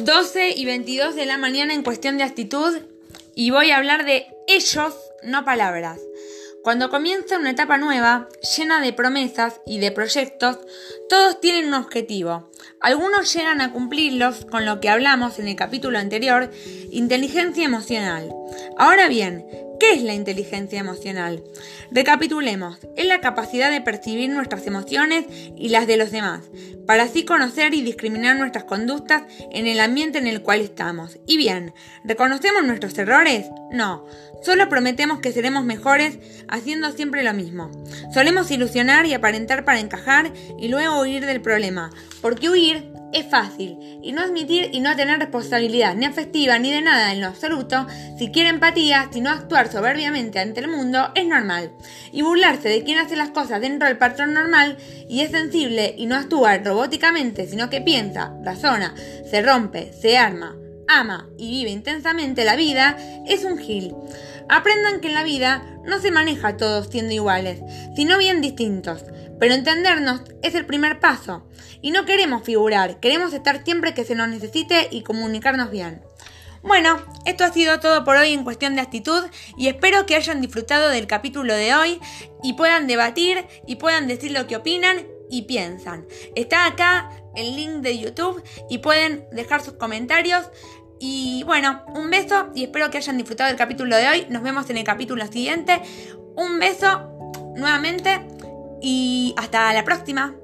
12 y 22 de la mañana en cuestión de actitud y voy a hablar de ellos, no palabras. Cuando comienza una etapa nueva, llena de promesas y de proyectos, todos tienen un objetivo. Algunos llegan a cumplirlos con lo que hablamos en el capítulo anterior, inteligencia emocional. Ahora bien, ¿Qué es la inteligencia emocional? Recapitulemos, es la capacidad de percibir nuestras emociones y las de los demás, para así conocer y discriminar nuestras conductas en el ambiente en el cual estamos. Y bien, ¿reconocemos nuestros errores? No, solo prometemos que seremos mejores haciendo siempre lo mismo. Solemos ilusionar y aparentar para encajar y luego huir del problema, porque huir es fácil, y no admitir y no tener responsabilidad ni afectiva ni de nada en lo absoluto, si quiere empatía, si no actuar soberbiamente ante el mundo, es normal. Y burlarse de quien hace las cosas dentro del patrón normal y es sensible y no actúa robóticamente, sino que piensa, razona, se rompe, se arma, ama y vive intensamente la vida, es un gil. Aprendan que en la vida no se maneja todos siendo iguales, sino bien distintos. Pero entendernos es el primer paso. Y no queremos figurar, queremos estar siempre que se nos necesite y comunicarnos bien. Bueno, esto ha sido todo por hoy en cuestión de actitud y espero que hayan disfrutado del capítulo de hoy y puedan debatir y puedan decir lo que opinan y piensan. Está acá el link de YouTube y pueden dejar sus comentarios. Y bueno, un beso y espero que hayan disfrutado del capítulo de hoy. Nos vemos en el capítulo siguiente. Un beso nuevamente y hasta la próxima.